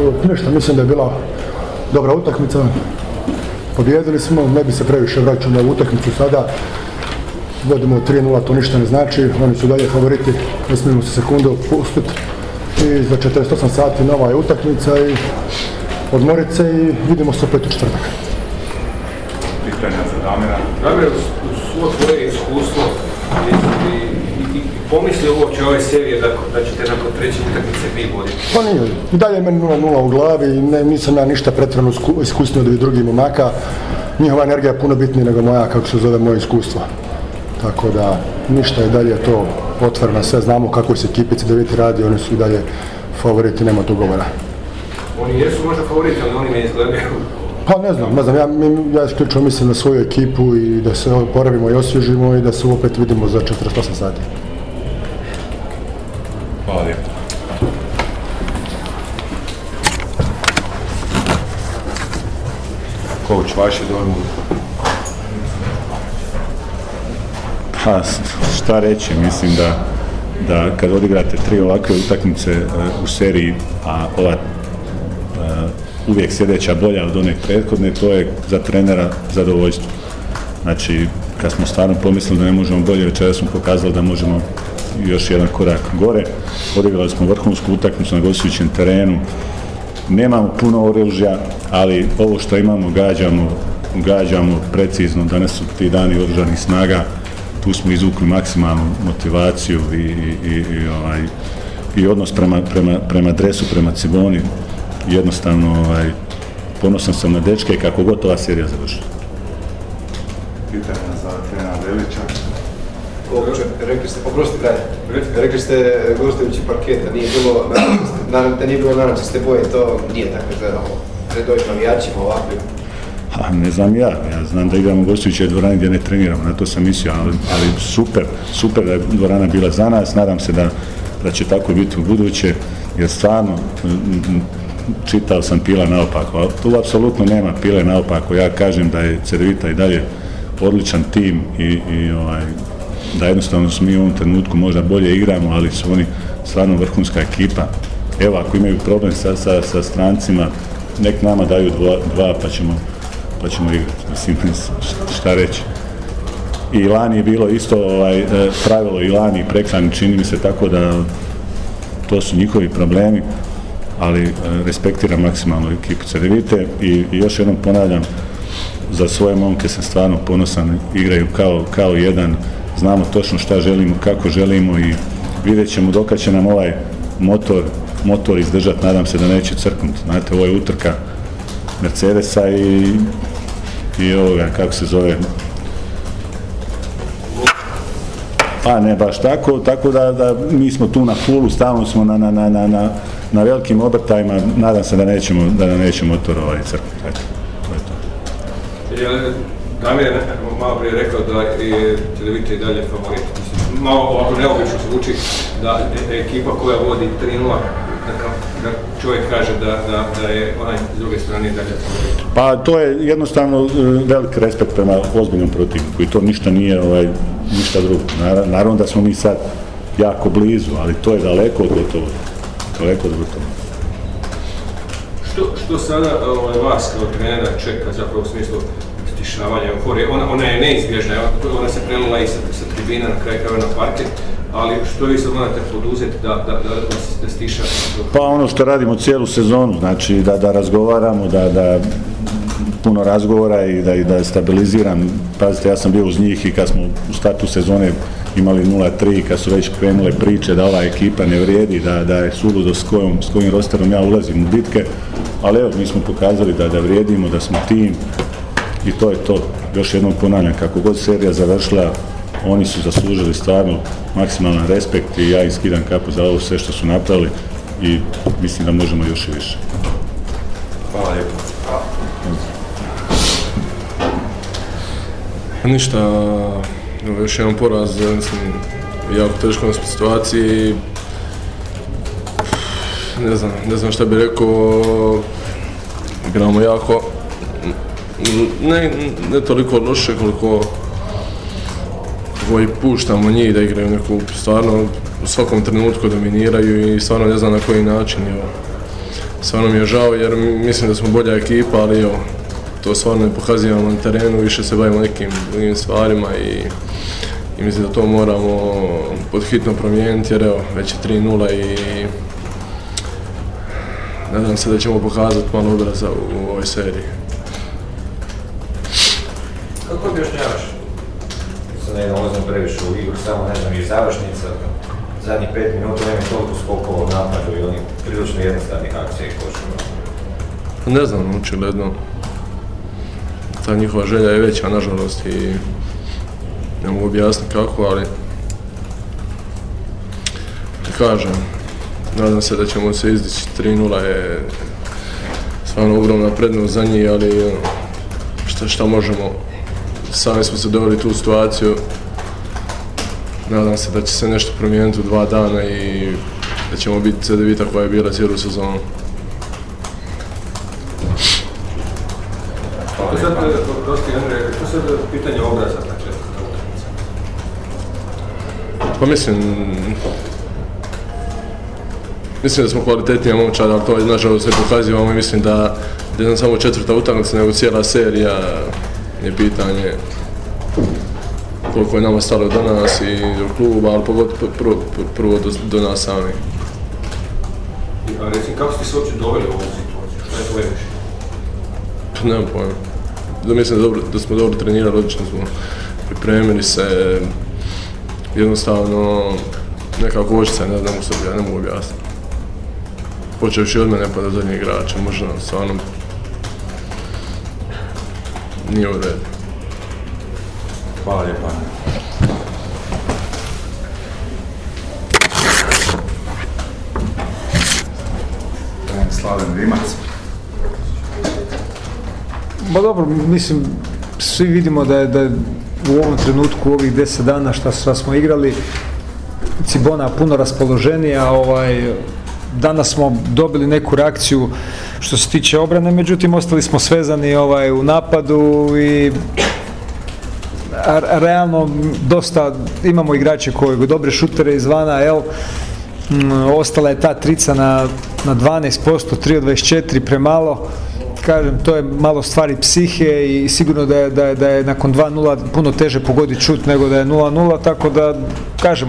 Ništa, mislim da je bila dobra utakmica. Pobjedili smo, ne bi se previše vraćao na utakmicu sada. Vodimo 3-0, to ništa ne znači. Oni su dalje favoriti, ne smijemo se sekundu pustiti. I za 48 sati nova je utakmica i odmorit se i vidimo se opet u četvrtak. Pitanja za Damira. Damir, uz svo tvoje iskustvo i, i, i pomisli uopće ove serije da, da ćete nakon treće utakmice vi voditi? Pa nije, i dalje je meni 0-0 u glavi i ne, nisam ja ništa pretjerano isku- iskusniji od ovih drugih momaka. Njihova energija je puno bitnija nego moja, kako se zove, moje iskustvo. Tako da, ništa je dalje to otvoreno, sve znamo kako se ekipici Deviti radi, oni su i dalje favoriti, nema tu govora. Oni jesu možda favoriti, ali oni ne izgledaju. Pa ne znam, ne znam, ja, ja isključivo mislim na svoju ekipu i da se oporavimo i osvježimo i da se opet vidimo za 48 sati. Hvala lijepo. Coach, vaši dojmu? Pa, šta reći, mislim da, da kad odigrate tri ovakve utakmice e, u seriji, a ova e, uvijek sljedeća bolja od one prethodne, to je za trenera zadovoljstvo. Znači, kad smo stvarno pomislili da ne možemo bolje, večera smo pokazali da možemo još jedan korak gore. Odigrali smo vrhunsku utakmicu na gostujućem terenu. Nemamo puno oružja, ali ovo što imamo gađamo, gađamo precizno. Danas su ti dani oružanih snaga, tu smo izvukli maksimalnu motivaciju i, i, i, ovaj, i odnos prema, prema, prema dresu, prema Ciboni. Jednostavno, ovaj, ponosan sam na dečke kako god ova serija završila. Pitanja za trenera Delića. Uopće, rekli ste, dalje, rekli ste gostujući parket, da nije bilo, naravno da nije bilo narančaste boje, to nije tako ovo, redovim navijačima ovakvim. A ne znam ja, ja znam da igramo u gostujućoj dvorani gdje ne treniramo, na to sam mislio, ali, super, super da je dvorana bila za nas, nadam se da, da će tako biti u buduće, jer stvarno čitao sam pila naopako, ali tu apsolutno nema pile naopako, ja kažem da je Cedevita i dalje odličan tim i, i ovaj, da jednostavno mi u ovom trenutku možda bolje igramo, ali su oni stvarno vrhunska ekipa. Evo, ako imaju problem sa, sa, sa strancima, nek nama daju dva, dva pa ćemo pa ćemo igrati. Mislim, šta reći. I lani je bilo isto ovaj, e, pravilo i lani i preklani, čini mi se tako da to su njihovi problemi, ali e, respektiram maksimalno ekipu Cedevite i, i još jednom ponavljam, za svoje momke sam stvarno ponosan, igraju kao, kao jedan, znamo točno šta želimo, kako želimo i vidjet ćemo dokad će nam ovaj motor, motor izdržati, nadam se da neće crknuti. Znate, ovo je utrka Mercedesa i, i ovoga, kako se zove, Pa ne baš tako, tako da, da mi smo tu na fullu, stalno smo na, na, na, na, na, velikim obrtajima, nadam se da nećemo, da nam neće motor ovaj crknuti. To je to. Damir je malo prije rekao da je Televita i dalje favorit. Malo ovako neobično zvuči da ekipa koja vodi 3-0, da, čovjek kaže da, da, da je onaj s druge strane dalje favorit. Pa to je jednostavno e, velik respekt prema ozbiljnom protivniku i to ništa nije ovaj, ništa drugo. Naravno, naravno da smo mi sad jako blizu, ali to je daleko od gotovo. Daleko od gotovo. Što, što sada ovaj, vas kao trenera čeka zapravo u smislu stišavanja euforije? Ona, ona je neizbježna, ona- se prelila i sa, sa tribina na kraju krajeva na parket, ali što vi sad morate poduzeti da, da, da, da, stiša Pa ono što radimo cijelu sezonu, znači da, da razgovaramo, da, da puno razgovora i da, i da stabiliziram. Pazite, ja sam bio uz njih i kad smo u startu sezone imali 0-3, kad su već krenule priče da ova ekipa ne vrijedi, da, da je suludo s kojim, s kojim rosterom ja ulazim u bitke, ali evo, mi smo pokazali da, da vrijedimo, da smo tim i to je to. Još jednom ponavljam, kako god serija završila, oni su zaslužili stvarno maksimalan respekt i ja im skidam kapu za ovo sve što su napravili i mislim da možemo još i više. Hvala lijepo. Ništa, još jedan poraz, ja mislim, jako teško na situaciji. Ne znam, ne znam šta bi rekao, igramo jako, ne, ne toliko loše koliko koji puštamo njih da igraju neku stvarno u svakom trenutku dominiraju i stvarno ne znam na koji način. Stvarno mi je žao jer mislim da smo bolja ekipa, ali evo, to stvarno ne pokazujemo na terenu, više se bavimo nekim drugim stvarima i, i mislim da to moramo pod hitno promijeniti jer evo, već je 3-0 i nadam se da ćemo pokazati malo obraza u ovoj seriji. Kako objašnjavaš? Sad ne ulazim previše u igru, samo ne znam, i završnica, zadnjih pet minuta nema toliko skokova napadu i onih prilično jednostavnih akcija i koševa. Ne znam, očigledno. Ta njihova želja je veća, nažalost, i ne mogu objasniti kako, ali kažem, nadam se da ćemo se izdići 3-0 je stvarno ogromna prednost za njih, ali ono, šta, šta možemo, sami smo se doveli tu situaciju, nadam se da će se nešto promijeniti u dva dana i da ćemo biti CDVita koja je bila cijelu sezonu. To sad, prosti Andrej, to sad pitanje obraza utakmica. Pa mislim, mislim da smo kvalitetnija momčad, ali to je nažalost sve pokazujemo i mislim da da ne samo četvrta utakmica, nego cijela serija je pitanje koliko je nama stalo do nas i do kluba, ali pogotovo prvo, prvo do, do nas samih. I, A reci, kako ste se uopće doveli u ovu situaciju? Šta je tvoje mišljenje? Nemam pojma. Da mislim da, dobro, da smo dobro trenirali, odlično smo pripremili se, jednostavno nekako očica, ne znam u sebi, ja ne mogu objasniti. Počevši od mene pa do zadnjeg igrača, možda stvarno nije u redu. Hvala lijepa. Slaven Rimac. Ma dobro, mislim, svi vidimo da je, da u ovom trenutku, ovih deset dana šta smo igrali, Cibona puno raspoloženija, ovaj, danas smo dobili neku reakciju što se tiče obrane, međutim ostali smo svezani ovaj, u napadu i realno dosta imamo igrače koji dobre šutere izvana, jel? Mm, ostala je ta trica na, na 12%, 3 od 24 premalo. Kažem, to je malo stvari psihe i sigurno da je, da je, da je nakon 2-0 puno teže pogoditi šut nego da je 0-0, tako da, kažem,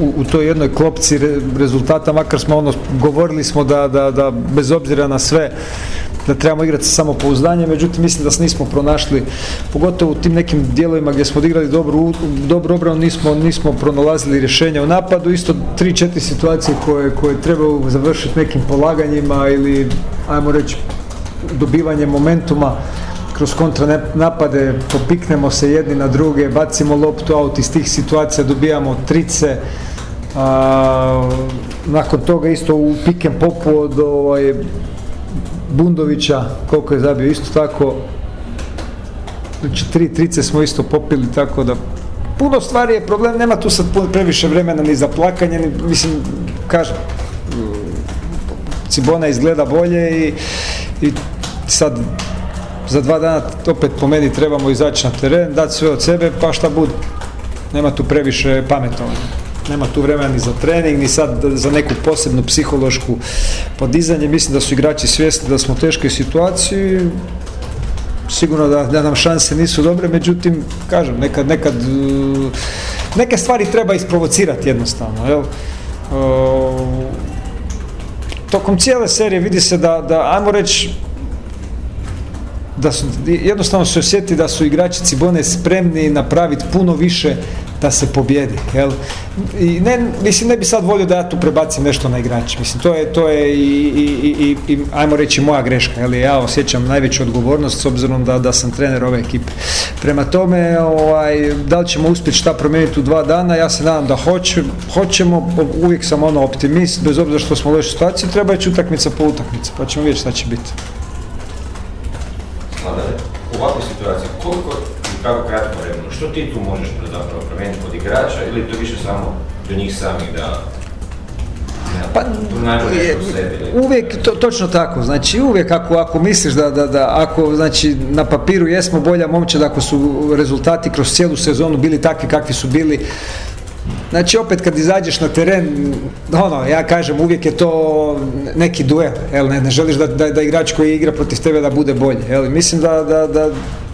u, u toj jednoj klopci re- rezultata, makar smo ono, govorili smo da, da, da bez obzira na sve, da trebamo igrati sa samopouzdanje, međutim mislim da se nismo pronašli, pogotovo u tim nekim dijelovima gdje smo odigrali dobru, dobru obranu, nismo, nismo pronalazili rješenja u napadu, isto 3-4 situacije koje, koje trebaju završiti nekim polaganjima ili, ajmo reći, dobivanje momentuma kroz kontra napade, popiknemo se jedni na druge, bacimo loptu out iz tih situacija, dobijamo trice, a, nakon toga isto u pick and popu od ovaj, Bundovića, koliko je zabio, isto tako, znači tri trice smo isto popili, tako da puno stvari je problem, nema tu sad previše vremena ni za plakanje, ni, mislim, kažem, Cibona izgleda bolje i, i sad za dva dana opet po meni trebamo izaći na teren, dati sve od sebe, pa šta bude. Nema tu previše pametovanja. Nema tu vremena ni za trening, ni sad za neku posebnu psihološku podizanje. Mislim da su igrači svjesni da smo u teškoj situaciji. Sigurno da, da nam šanse nisu dobre, međutim, kažem, nekad, nekad, uh, neke stvari treba isprovocirati jednostavno, jel? Uh, tokom cijele serije vidi se da, da ajmo reći, da su, jednostavno se osjeti da su igrači Cibone spremni napraviti puno više da se pobjedi, jel? I ne, mislim, ne bi sad volio da ja tu prebacim nešto na igrače, mislim, to je, to je i, i, i, i, ajmo reći, moja greška, jel? Ja osjećam najveću odgovornost s obzirom da, da sam trener ove ekipe. Prema tome, ovaj, da li ćemo uspjeti šta promijeniti u dva dana, ja se nadam da hoće, hoćemo, uvijek sam ono optimist, bez obzira što smo u lošoj situaciji, treba ići utakmica po utakmica, pa ćemo vidjeti šta će biti. Nadalje, u ovakvoj situaciji, koliko i kako kratko vremenu, što ti tu možeš zapravo promijeniti kod igrača ili to više samo do njih samih da Pa, uvijek to, točno tako, znači uvijek ako, ako misliš da, da, da ako znači na papiru jesmo bolja momčad, ako su rezultati kroz cijelu sezonu bili takvi kakvi su bili, Znači opet kad izađeš na teren, ono, ja kažem uvijek je to neki duel, jel, ne, ne želiš da, da, da igrač koji igra protiv tebe da bude bolji, jel, mislim da,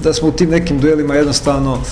da, smo u tim nekim duelima jednostavno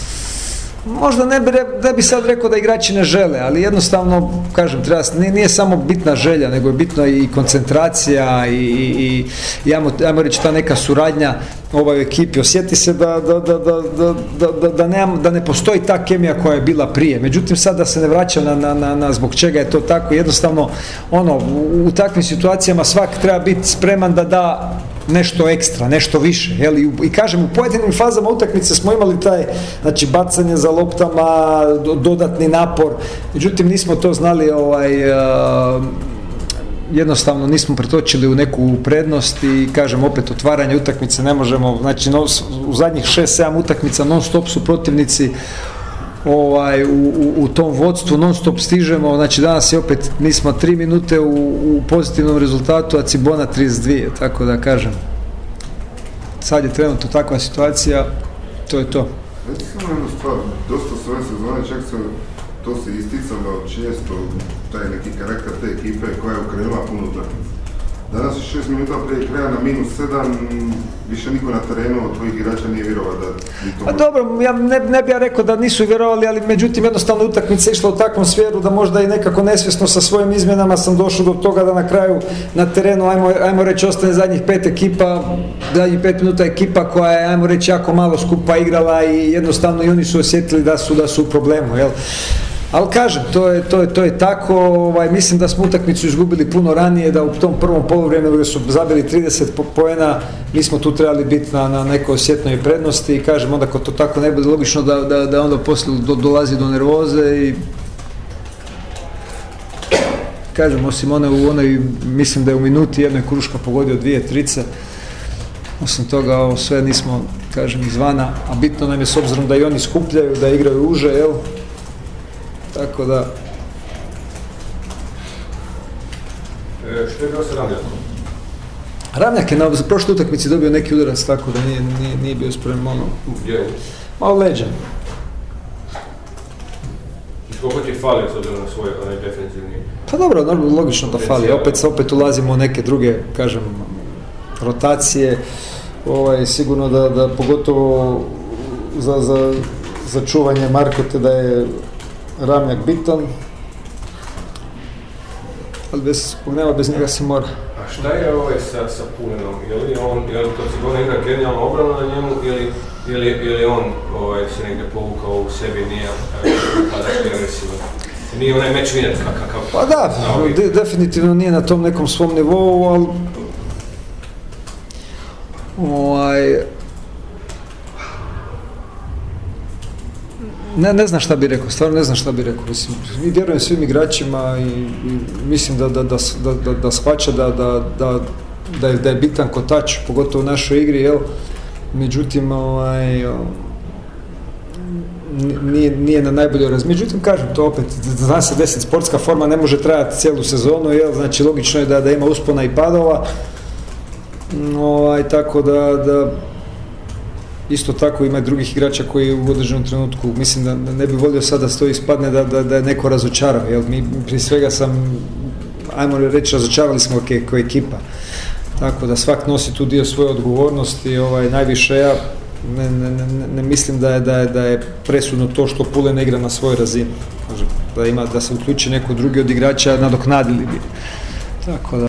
možda ne bi, ne bi sad rekao da igrači ne žele, ali jednostavno, kažem, treba, nije, nije samo bitna želja, nego je bitna i koncentracija i, i, i ajmo, ajmo reći ta neka suradnja ovaj ekipi. Osjeti se da, da, da, da, nemam, da, ne postoji ta kemija koja je bila prije. Međutim, sad da se ne vraća na, na, na, na zbog čega je to tako, jednostavno, ono, u, u takvim situacijama svak treba biti spreman da da nešto ekstra, nešto više. Jel? I, I kažem, u pojedinim fazama utakmice smo imali taj, znači, bacanje za loptama, do- dodatni napor, međutim nismo to znali ovaj, a, jednostavno nismo pretočili u neku prednost i kažem opet otvaranje utakmice ne možemo, znači no, u zadnjih 6-7 utakmica non stop su protivnici ovaj, u, u, u tom vodstvu non stop stižemo, znači danas je opet, mi smo 3 minute u, u pozitivnom rezultatu, a Cibona 32, tako da kažem. Sad je trenutno takva situacija, to je to. Reci samo jednu stvar, dosta su ove sezone, čak se to se isticalo često, taj neki karakter te ekipe koja je okrenula puno utakmica. Danas je šest minuta prije kraja na minus sedam, više niko na terenu od tvojih igrača nije vjerovao da Pa dobro, ja ne, ne bi ja rekao da nisu vjerovali, ali međutim jednostavno utakmica je išla u takvom smjeru da možda i nekako nesvjesno sa svojim izmjenama sam došao do toga da na kraju na terenu, ajmo, ajmo reći, ostane zadnjih pet ekipa, zadnjih pet minuta ekipa koja je, ajmo reći, jako malo skupa igrala i jednostavno i oni su osjetili da su, da su u problemu, jel? Ali kažem, to je, to je, to je tako, ovaj, mislim da smo utakmicu izgubili puno ranije, da u tom prvom poluvremenu gdje su zabili 30 po, poena, mi smo tu trebali biti na, na nekoj osjetnoj prednosti i kažem, onda kad to tako ne bude logično da, da, da onda poslije do, dolazi do nervoze i kažem, osim one u onoj, mislim da je u minuti jednoj Kruška pogodio dvije trice, osim toga ovo sve nismo, kažem, izvana, a bitno nam je s obzirom da i oni skupljaju, da igraju uže, jel? Tako da, E, što je bilo sa Ramljakom? Ramljak je na prošloj utakmici dobio neki udarac, tako da nije, nije, nije bio spreman, ono, Gdje je? malo leđa. I koliko ti je falio s obzirom na svoj onaj defensivni? Pa dobro, normalno, logično da fali, opet, opet ulazimo u neke druge, kažem, rotacije, ovaj, sigurno da, da pogotovo za, za, za čuvanje Markote da je Ramljak bitan, ali bez, nema bez njega se mora. A šta je ovaj sa, sa Pulinom? Je li on, je li to Cibona igra genijalno obranu na njemu ili, ili, ili on ovaj, se negdje povukao u sebi, nije napadački agresivan? Nije onaj meč vinjac kakav... Pa da, biti. de- definitivno nije na tom nekom svom nivou, ali ovaj, ne, ne znam šta bi rekao, stvarno ne znam šta bi rekao. Mislim, i vjerujem svim igračima i, i mislim da, da, da, da, da, shvaća da, da, da, da, je, da je bitan kotač, pogotovo u našoj igri, jel? Međutim, ovaj, nije, nije na najboljoj raz. Međutim, kažem, to opet, zna se deset, sportska forma ne može trajati cijelu sezonu, jel? Znači, logično je da, da ima uspona i padova. Ovaj, tako da, da isto tako ima drugih igrača koji u određenom trenutku, mislim da ne bi volio sada da to ispadne da, da, da je neko razočarao, jel? Mi prije svega sam, ajmo reći, razočarali smo kao ekipa. Tako da svak nosi tu dio svoje odgovornosti, ovaj, najviše ja ne, ne, ne, ne mislim da je, da, je, da je presudno to što Pule ne igra na svojoj razini. Da, ima, da se uključi neko drugi od igrača, nadoknadili bi. Tako da,